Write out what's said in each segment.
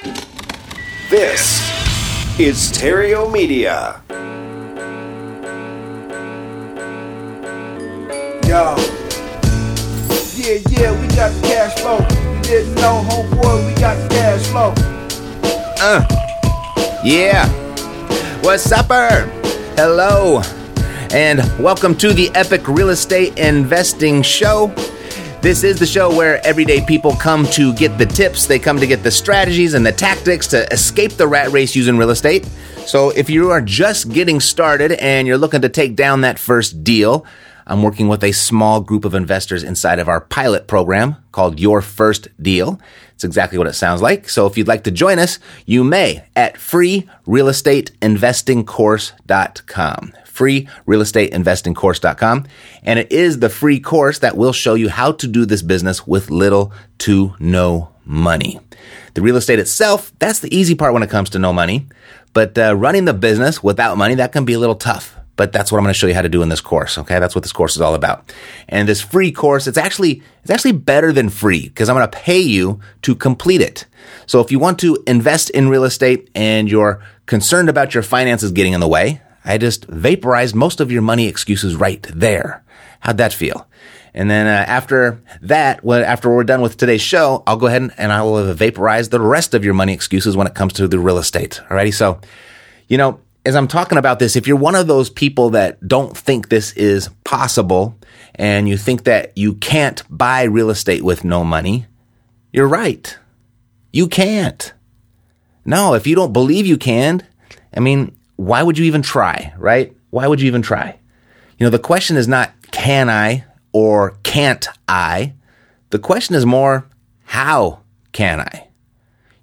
This is Theriault Media. Yo. Yeah, yeah, we got the cash flow. You didn't know, homeboy, we got the cash flow. Uh. Yeah. What's upper? Hello. And welcome to the Epic Real Estate Investing Show. This is the show where everyday people come to get the tips, they come to get the strategies and the tactics to escape the rat race using real estate. So if you are just getting started and you're looking to take down that first deal, I'm working with a small group of investors inside of our pilot program called Your First Deal. It's exactly what it sounds like. So if you'd like to join us, you may at freerealestateinvestingcourse.com freerealestateinvestingcourse.com. And it is the free course that will show you how to do this business with little to no money. The real estate itself, that's the easy part when it comes to no money. But uh, running the business without money, that can be a little tough. But that's what I'm going to show you how to do in this course. Okay. That's what this course is all about. And this free course, it's actually, it's actually better than free because I'm going to pay you to complete it. So if you want to invest in real estate and you're concerned about your finances getting in the way, I just vaporized most of your money excuses right there. How'd that feel? And then uh, after that, well, after we're done with today's show, I'll go ahead and, and I will vaporize the rest of your money excuses when it comes to the real estate. Alrighty. So, you know, as I'm talking about this, if you're one of those people that don't think this is possible and you think that you can't buy real estate with no money, you're right. You can't. No, if you don't believe you can, I mean, why would you even try, right? Why would you even try? You know, the question is not can I or can't I? The question is more how can I?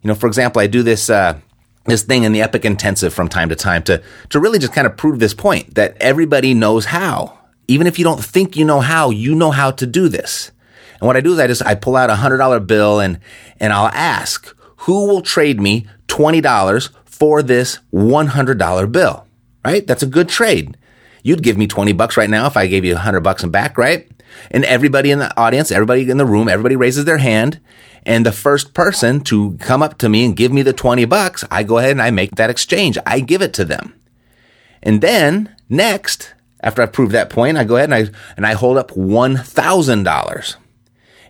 You know, for example, I do this uh, this thing in the Epic Intensive from time to time to to really just kind of prove this point that everybody knows how. Even if you don't think you know how, you know how to do this. And what I do is I just I pull out a hundred dollar bill and and I'll ask who will trade me twenty dollars for this $100 bill, right? That's a good trade. You'd give me 20 bucks right now if I gave you a 100 bucks and back, right? And everybody in the audience, everybody in the room, everybody raises their hand. And the first person to come up to me and give me the 20 bucks, I go ahead and I make that exchange. I give it to them. And then next, after I've proved that point, I go ahead and I, and I hold up $1,000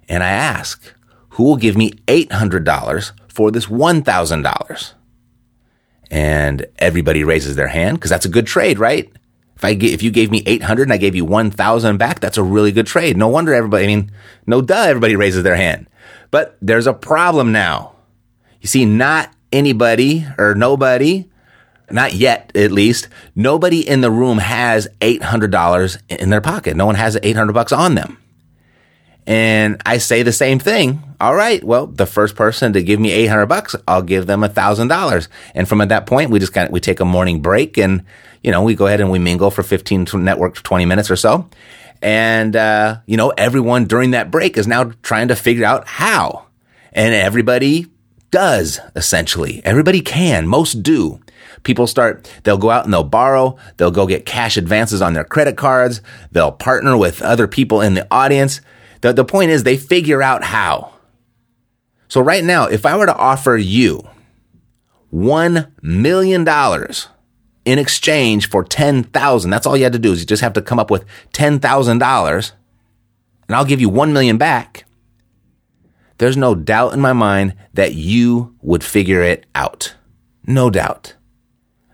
and I ask, who will give me $800 for this $1,000? and everybody raises their hand because that's a good trade, right? If I if you gave me 800 and I gave you 1000 back, that's a really good trade. No wonder everybody, I mean, no duh, everybody raises their hand. But there's a problem now. You see, not anybody or nobody, not yet at least, nobody in the room has $800 in their pocket. No one has 800 bucks on them. And I say the same thing. All right. Well, the first person to give me 800 bucks, I'll give them a thousand dollars. And from at that point, we just kind of, we take a morning break and, you know, we go ahead and we mingle for 15 to network 20 minutes or so. And, uh, you know, everyone during that break is now trying to figure out how. And everybody does essentially. Everybody can. Most do. People start, they'll go out and they'll borrow. They'll go get cash advances on their credit cards. They'll partner with other people in the audience the, the point is they figure out how. So right now, if I were to offer you $1 million in exchange for 10,000, that's all you had to do is you just have to come up with $10,000 and I'll give you 1 million back. There's no doubt in my mind that you would figure it out. No doubt.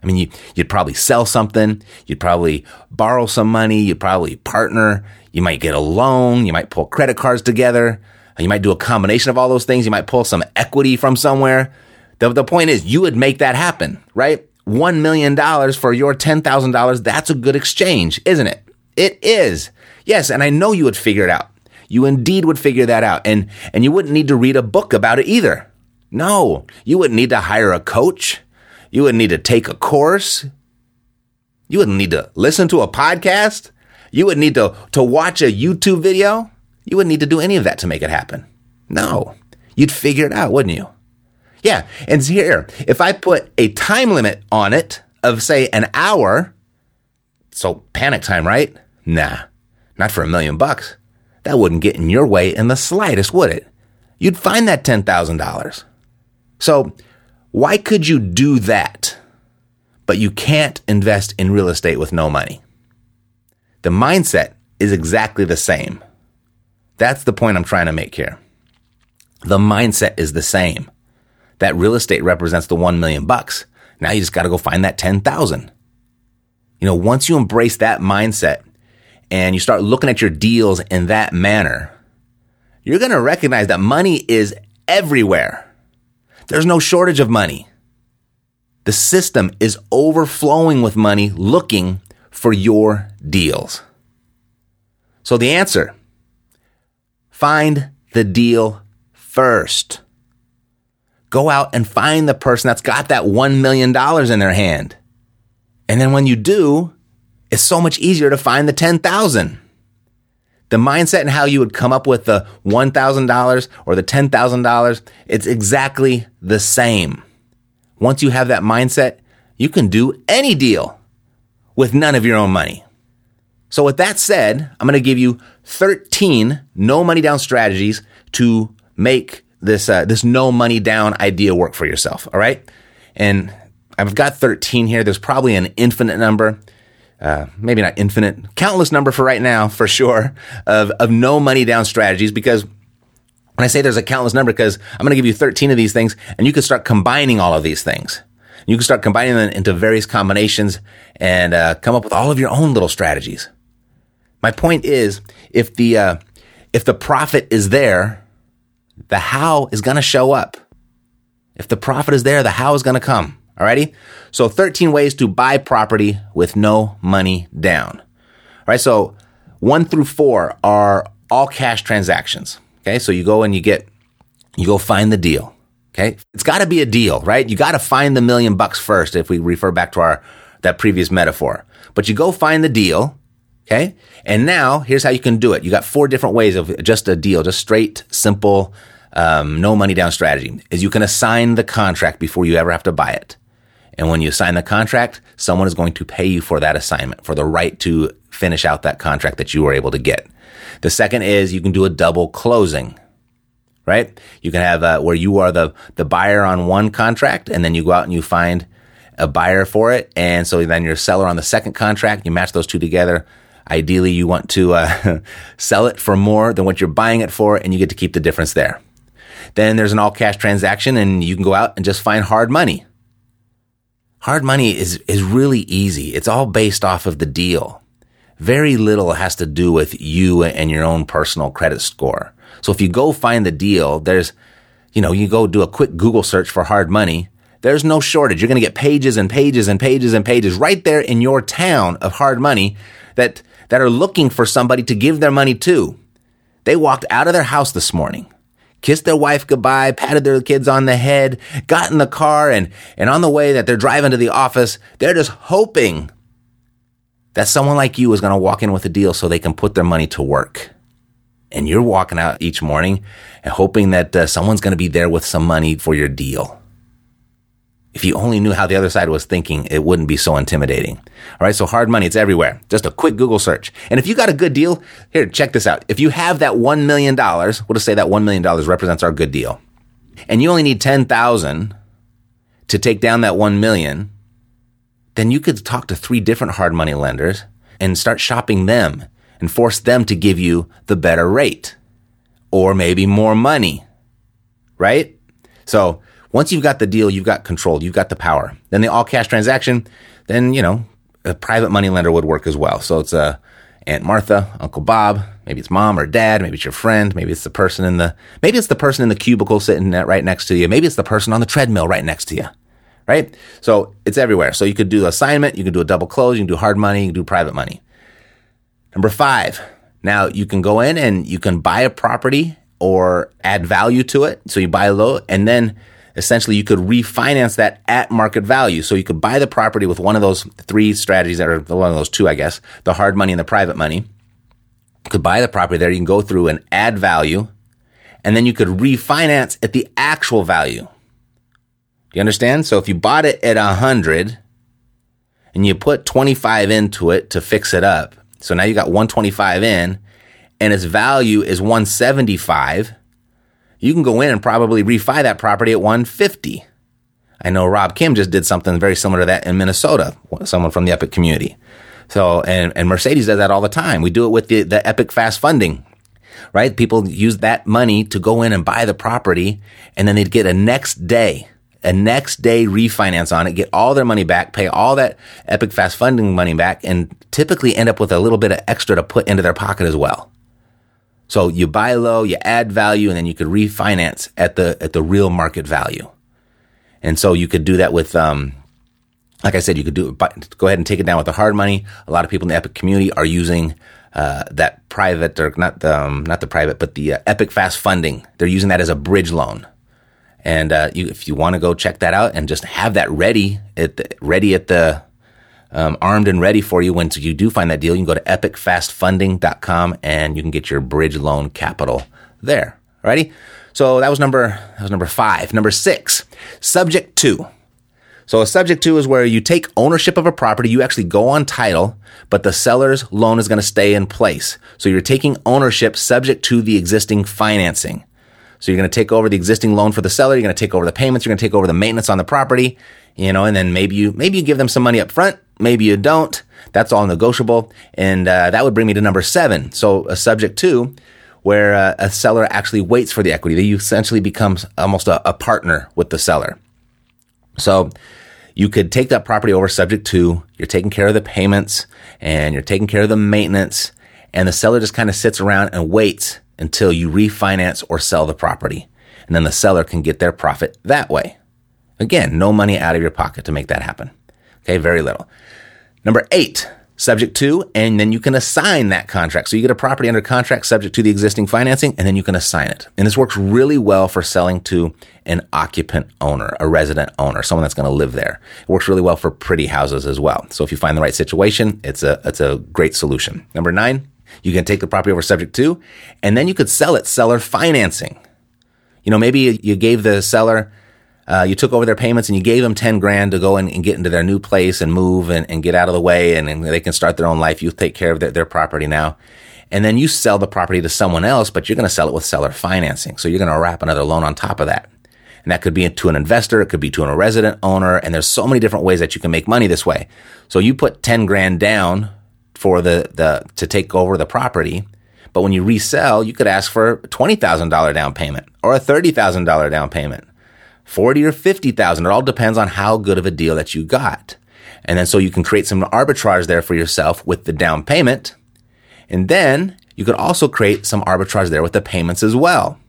I mean, you, would probably sell something. You'd probably borrow some money. You'd probably partner. You might get a loan. You might pull credit cards together. You might do a combination of all those things. You might pull some equity from somewhere. The, the point is, you would make that happen, right? $1 million for your $10,000. That's a good exchange, isn't it? It is. Yes. And I know you would figure it out. You indeed would figure that out. And, and you wouldn't need to read a book about it either. No, you wouldn't need to hire a coach. You wouldn't need to take a course. You wouldn't need to listen to a podcast. You wouldn't need to, to watch a YouTube video. You wouldn't need to do any of that to make it happen. No, you'd figure it out, wouldn't you? Yeah. And here, if I put a time limit on it of say an hour, so panic time, right? Nah, not for a million bucks. That wouldn't get in your way in the slightest, would it? You'd find that $10,000. So why could you do that? But you can't invest in real estate with no money. The mindset is exactly the same. That's the point I'm trying to make here. The mindset is the same. That real estate represents the 1 million bucks. Now you just got to go find that 10,000. You know, once you embrace that mindset and you start looking at your deals in that manner, you're going to recognize that money is everywhere. There's no shortage of money. The system is overflowing with money looking for your deals. So the answer, find the deal first. Go out and find the person that's got that $1 million in their hand. And then when you do, it's so much easier to find the 10,000. The mindset and how you would come up with the $1,000 or the $10,000, it's exactly the same. Once you have that mindset, you can do any deal with none of your own money. So with that said, I'm going to give you 13 no money down strategies to make this uh, this no money down idea work for yourself. All right, and I've got 13 here. There's probably an infinite number. Uh, maybe not infinite, countless number for right now, for sure, of, of no money down strategies. Because when I say there's a countless number, because I'm going to give you 13 of these things and you can start combining all of these things. You can start combining them into various combinations and uh, come up with all of your own little strategies. My point is, if the, uh, if the profit is there, the how is going to show up. If the profit is there, the how is going to come. Alrighty? So 13 ways to buy property with no money down. All right. So one through four are all cash transactions. Okay. So you go and you get, you go find the deal. Okay. It's got to be a deal, right? You got to find the million bucks first if we refer back to our, that previous metaphor. But you go find the deal. Okay. And now here's how you can do it. You got four different ways of just a deal, just straight, simple, um, no money down strategy is you can assign the contract before you ever have to buy it. And when you sign the contract, someone is going to pay you for that assignment, for the right to finish out that contract that you were able to get. The second is you can do a double closing, right? You can have uh, where you are the, the buyer on one contract and then you go out and you find a buyer for it. And so then you're a seller on the second contract. You match those two together. Ideally, you want to uh, sell it for more than what you're buying it for and you get to keep the difference there. Then there's an all cash transaction and you can go out and just find hard money. Hard money is, is really easy. It's all based off of the deal. Very little has to do with you and your own personal credit score. So if you go find the deal, there's, you know, you go do a quick Google search for hard money. There's no shortage. You're going to get pages and pages and pages and pages right there in your town of hard money that, that are looking for somebody to give their money to. They walked out of their house this morning kissed their wife goodbye, patted their kids on the head, got in the car, and, and on the way that they're driving to the office, they're just hoping that someone like you is going to walk in with a deal so they can put their money to work. And you're walking out each morning and hoping that uh, someone's going to be there with some money for your deal. If you only knew how the other side was thinking, it wouldn't be so intimidating. All right. So hard money, it's everywhere. Just a quick Google search. And if you got a good deal, here, check this out. If you have that $1 million, we'll just say that $1 million represents our good deal. And you only need 10,000 to take down that 1 million, then you could talk to three different hard money lenders and start shopping them and force them to give you the better rate or maybe more money. Right? So once you've got the deal, you've got control, you've got the power. Then the all cash transaction, then, you know, a private money lender would work as well. So it's a uh, Aunt Martha, Uncle Bob, maybe it's mom or dad, maybe it's your friend, maybe it's the person in the, maybe it's the person in the cubicle sitting right next to you, maybe it's the person on the treadmill right next to you, right? So it's everywhere. So you could do assignment, you can do a double close, you can do hard money, you can do private money. Number five, now you can go in and you can buy a property or add value to it. So you buy low and then essentially you could refinance that at market value. So you could buy the property with one of those three strategies that are one of those two, I guess, the hard money and the private money. You could buy the property there. You can go through and add value and then you could refinance at the actual value. Do you understand? So if you bought it at a hundred and you put 25 into it to fix it up. So now you got 125 in and its value is 175 you can go in and probably refi that property at 150. I know Rob Kim just did something very similar to that in Minnesota, someone from the Epic community. So, and, and Mercedes does that all the time. We do it with the, the Epic Fast Funding, right? People use that money to go in and buy the property and then they'd get a next day, a next day refinance on it, get all their money back, pay all that Epic Fast Funding money back, and typically end up with a little bit of extra to put into their pocket as well. So you buy low, you add value, and then you could refinance at the at the real market value. And so you could do that with, um, like I said, you could do it. Go ahead and take it down with the hard money. A lot of people in the Epic community are using uh, that private or not the um, not the private, but the uh, Epic Fast Funding. They're using that as a bridge loan. And uh, you, if you want to go check that out and just have that ready at the, ready at the um, armed and ready for you when you do find that deal. You can go to epicfastfunding.com and you can get your bridge loan capital there. Alrighty. So that was number, that was number five. Number six, subject to. So a subject to is where you take ownership of a property, you actually go on title, but the seller's loan is going to stay in place. So you're taking ownership subject to the existing financing. So you're going to take over the existing loan for the seller. You're going to take over the payments. You're going to take over the maintenance on the property, you know, and then maybe you, maybe you give them some money up front. Maybe you don't. That's all negotiable. And, uh, that would bring me to number seven. So a subject to, where uh, a seller actually waits for the equity. They essentially becomes almost a, a partner with the seller. So you could take that property over subject to, you're taking care of the payments and you're taking care of the maintenance and the seller just kind of sits around and waits until you refinance or sell the property. And then the seller can get their profit that way. Again, no money out of your pocket to make that happen. Okay, very little. Number eight, subject to, and then you can assign that contract. So you get a property under contract subject to the existing financing, and then you can assign it. And this works really well for selling to an occupant owner, a resident owner, someone that's going to live there. It works really well for pretty houses as well. So if you find the right situation, it's a, it's a great solution. Number nine, you can take the property over subject to, and then you could sell it seller financing. You know, maybe you gave the seller, uh, you took over their payments and you gave them 10 grand to go and, and get into their new place and move and, and get out of the way and, and, they can start their own life. You take care of their, their property now. And then you sell the property to someone else, but you're going to sell it with seller financing. So you're going to wrap another loan on top of that. And that could be to an investor. It could be to a resident owner. And there's so many different ways that you can make money this way. So you put 10 grand down for the, the, to take over the property. But when you resell, you could ask for a $20,000 down payment or a $30,000 down payment, 40 or 50,000. It all depends on how good of a deal that you got. And then so you can create some arbitrage there for yourself with the down payment. And then you could also create some arbitrage there with the payments as well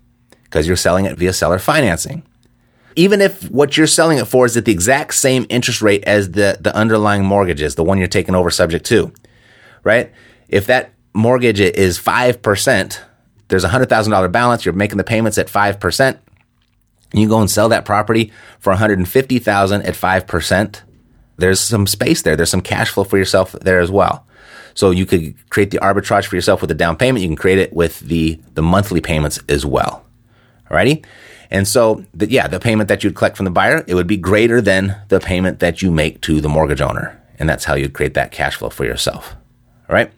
because you're selling it via seller financing. Even if what you're selling it for is at the exact same interest rate as the, the underlying mortgage is, the one you're taking over subject to right? If that mortgage is 5%, there's a $100,000 balance, you're making the payments at 5%, you go and sell that property for 150,000 at 5%, there's some space there. There's some cash flow for yourself there as well. So you could create the arbitrage for yourself with the down payment. You can create it with the, the monthly payments as well. Alrighty? And so, the, yeah, the payment that you'd collect from the buyer, it would be greater than the payment that you make to the mortgage owner. And that's how you'd create that cash flow for yourself. All right.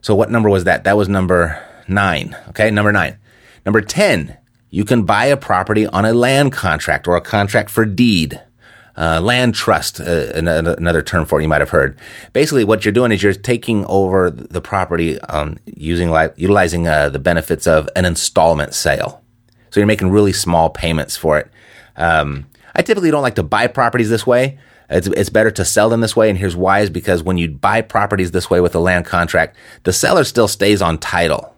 So what number was that? That was number nine. Okay. Number nine. Number 10, you can buy a property on a land contract or a contract for deed. Uh, land trust, uh, another term for it you might have heard. Basically, what you're doing is you're taking over the property um, using utilizing uh, the benefits of an installment sale. So you're making really small payments for it. Um, I typically don't like to buy properties this way it's, it's better to sell them this way. And here's why is because when you buy properties this way with a land contract, the seller still stays on title.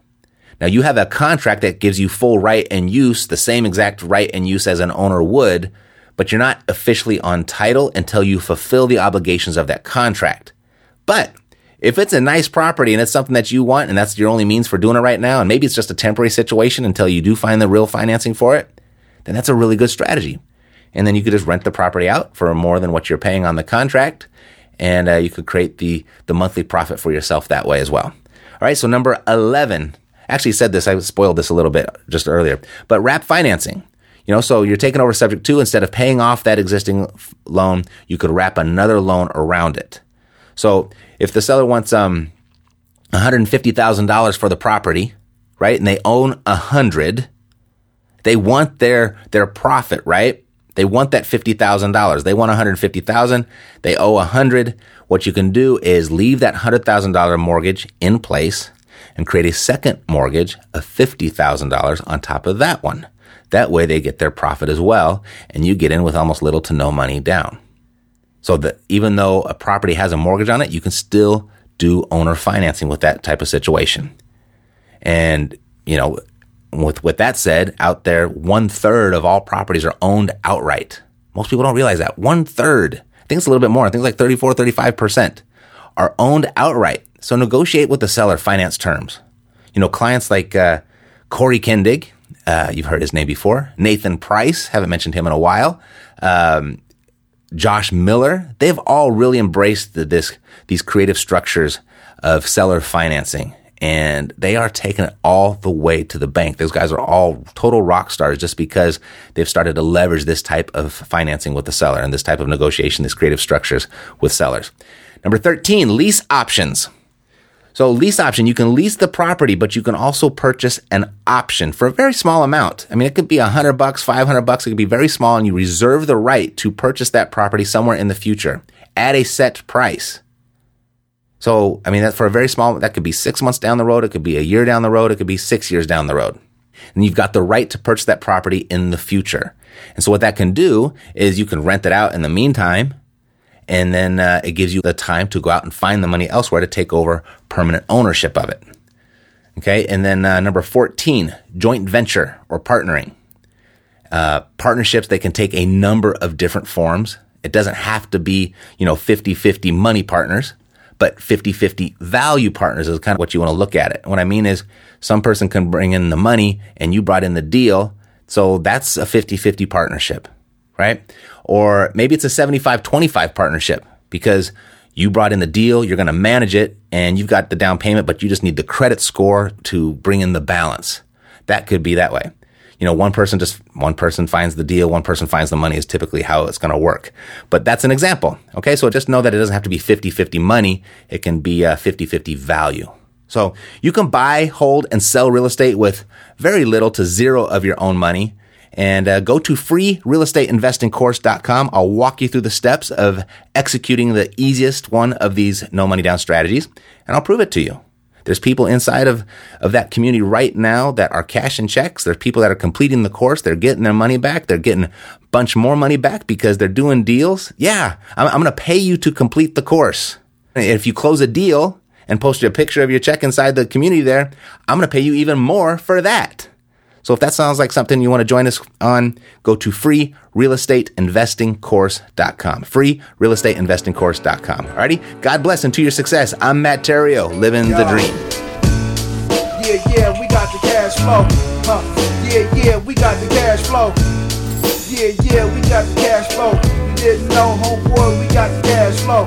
Now you have a contract that gives you full right and use, the same exact right and use as an owner would, but you're not officially on title until you fulfill the obligations of that contract. But if it's a nice property and it's something that you want and that's your only means for doing it right now, and maybe it's just a temporary situation until you do find the real financing for it, then that's a really good strategy and then you could just rent the property out for more than what you're paying on the contract, and uh, you could create the the monthly profit for yourself that way as well. All right, so number eleven. Actually, said this. I spoiled this a little bit just earlier, but wrap financing. You know, so you're taking over subject to. instead of paying off that existing loan, you could wrap another loan around it. So if the seller wants um $150,000 for the property, right? And they own a hundred, they want their their profit, right? They want that $50,000. They want 150,000. They owe a 100. What you can do is leave that $100,000 mortgage in place and create a second mortgage of $50,000 on top of that one. That way they get their profit as well, and you get in with almost little to no money down. So that even though a property has a mortgage on it, you can still do owner financing with that type of situation. And, you know, with, with that said, out there, one third of all properties are owned outright. Most people don't realize that. One third. I think it's a little bit more. I think it's like 34, 35% are owned outright. So negotiate with the seller finance terms. You know, clients like, uh, Corey Kendig, uh, you've heard his name before. Nathan Price, haven't mentioned him in a while. Um, Josh Miller, they've all really embraced the, this, these creative structures of seller financing and they are taking it all the way to the bank. Those guys are all total rock stars just because they've started to leverage this type of financing with the seller and this type of negotiation, these creative structures with sellers. Number 13, lease options. So lease option, you can lease the property, but you can also purchase an option for a very small amount. I mean, it could be a hundred bucks, 500 bucks. It could be very small and you reserve the right to purchase that property somewhere in the future at a set price. So, I mean, that for a very small, that could be six months down the road. It could be a year down the road. It could be six years down the road. And you've got the right to purchase that property in the future. And so what that can do is you can rent it out in the meantime. And then uh, it gives you the time to go out and find the money elsewhere to take over permanent ownership of it. Okay. And then uh, number 14, joint venture or partnering. Uh, partnerships, they can take a number of different forms. It doesn't have to be, you know, 50 50 money partners but 50 50 value partners is kind of what you want to look at it. What I mean is some person can bring in the money and you brought in the deal. So that's a 50 50 partnership, right? Or maybe it's a 75 25 partnership because you brought in the deal, you're going to manage it, and you've got the down payment, but you just need the credit score to bring in the balance. That could be that way you know, one person just, one person finds the deal, one person finds the money is typically how it's going to work. But that's an example. Okay. So just know that it doesn't have to be 50-50 money. It can be a 50-50 value. So you can buy, hold, and sell real estate with very little to zero of your own money. And uh, go to freerealestateinvestingcourse.com. I'll walk you through the steps of executing the easiest one of these no money down strategies, and I'll prove it to you. There's people inside of, of that community right now that are cashing checks. There's people that are completing the course. They're getting their money back. They're getting a bunch more money back because they're doing deals. Yeah, I'm, I'm going to pay you to complete the course. If you close a deal and post a picture of your check inside the community there, I'm going to pay you even more for that. So if that sounds like something you want to join us on, go to freerealestateinvestingcourse.com. Freerealestateinvestingcourse.com. Alrighty? God bless and to your success. I'm Matt Theriault, living the dream. Yeah, yeah, we got the cash flow. Huh. Yeah, yeah, we got the cash flow. Yeah, yeah, we got the cash flow. You didn't know, homeboy, we got the cash flow.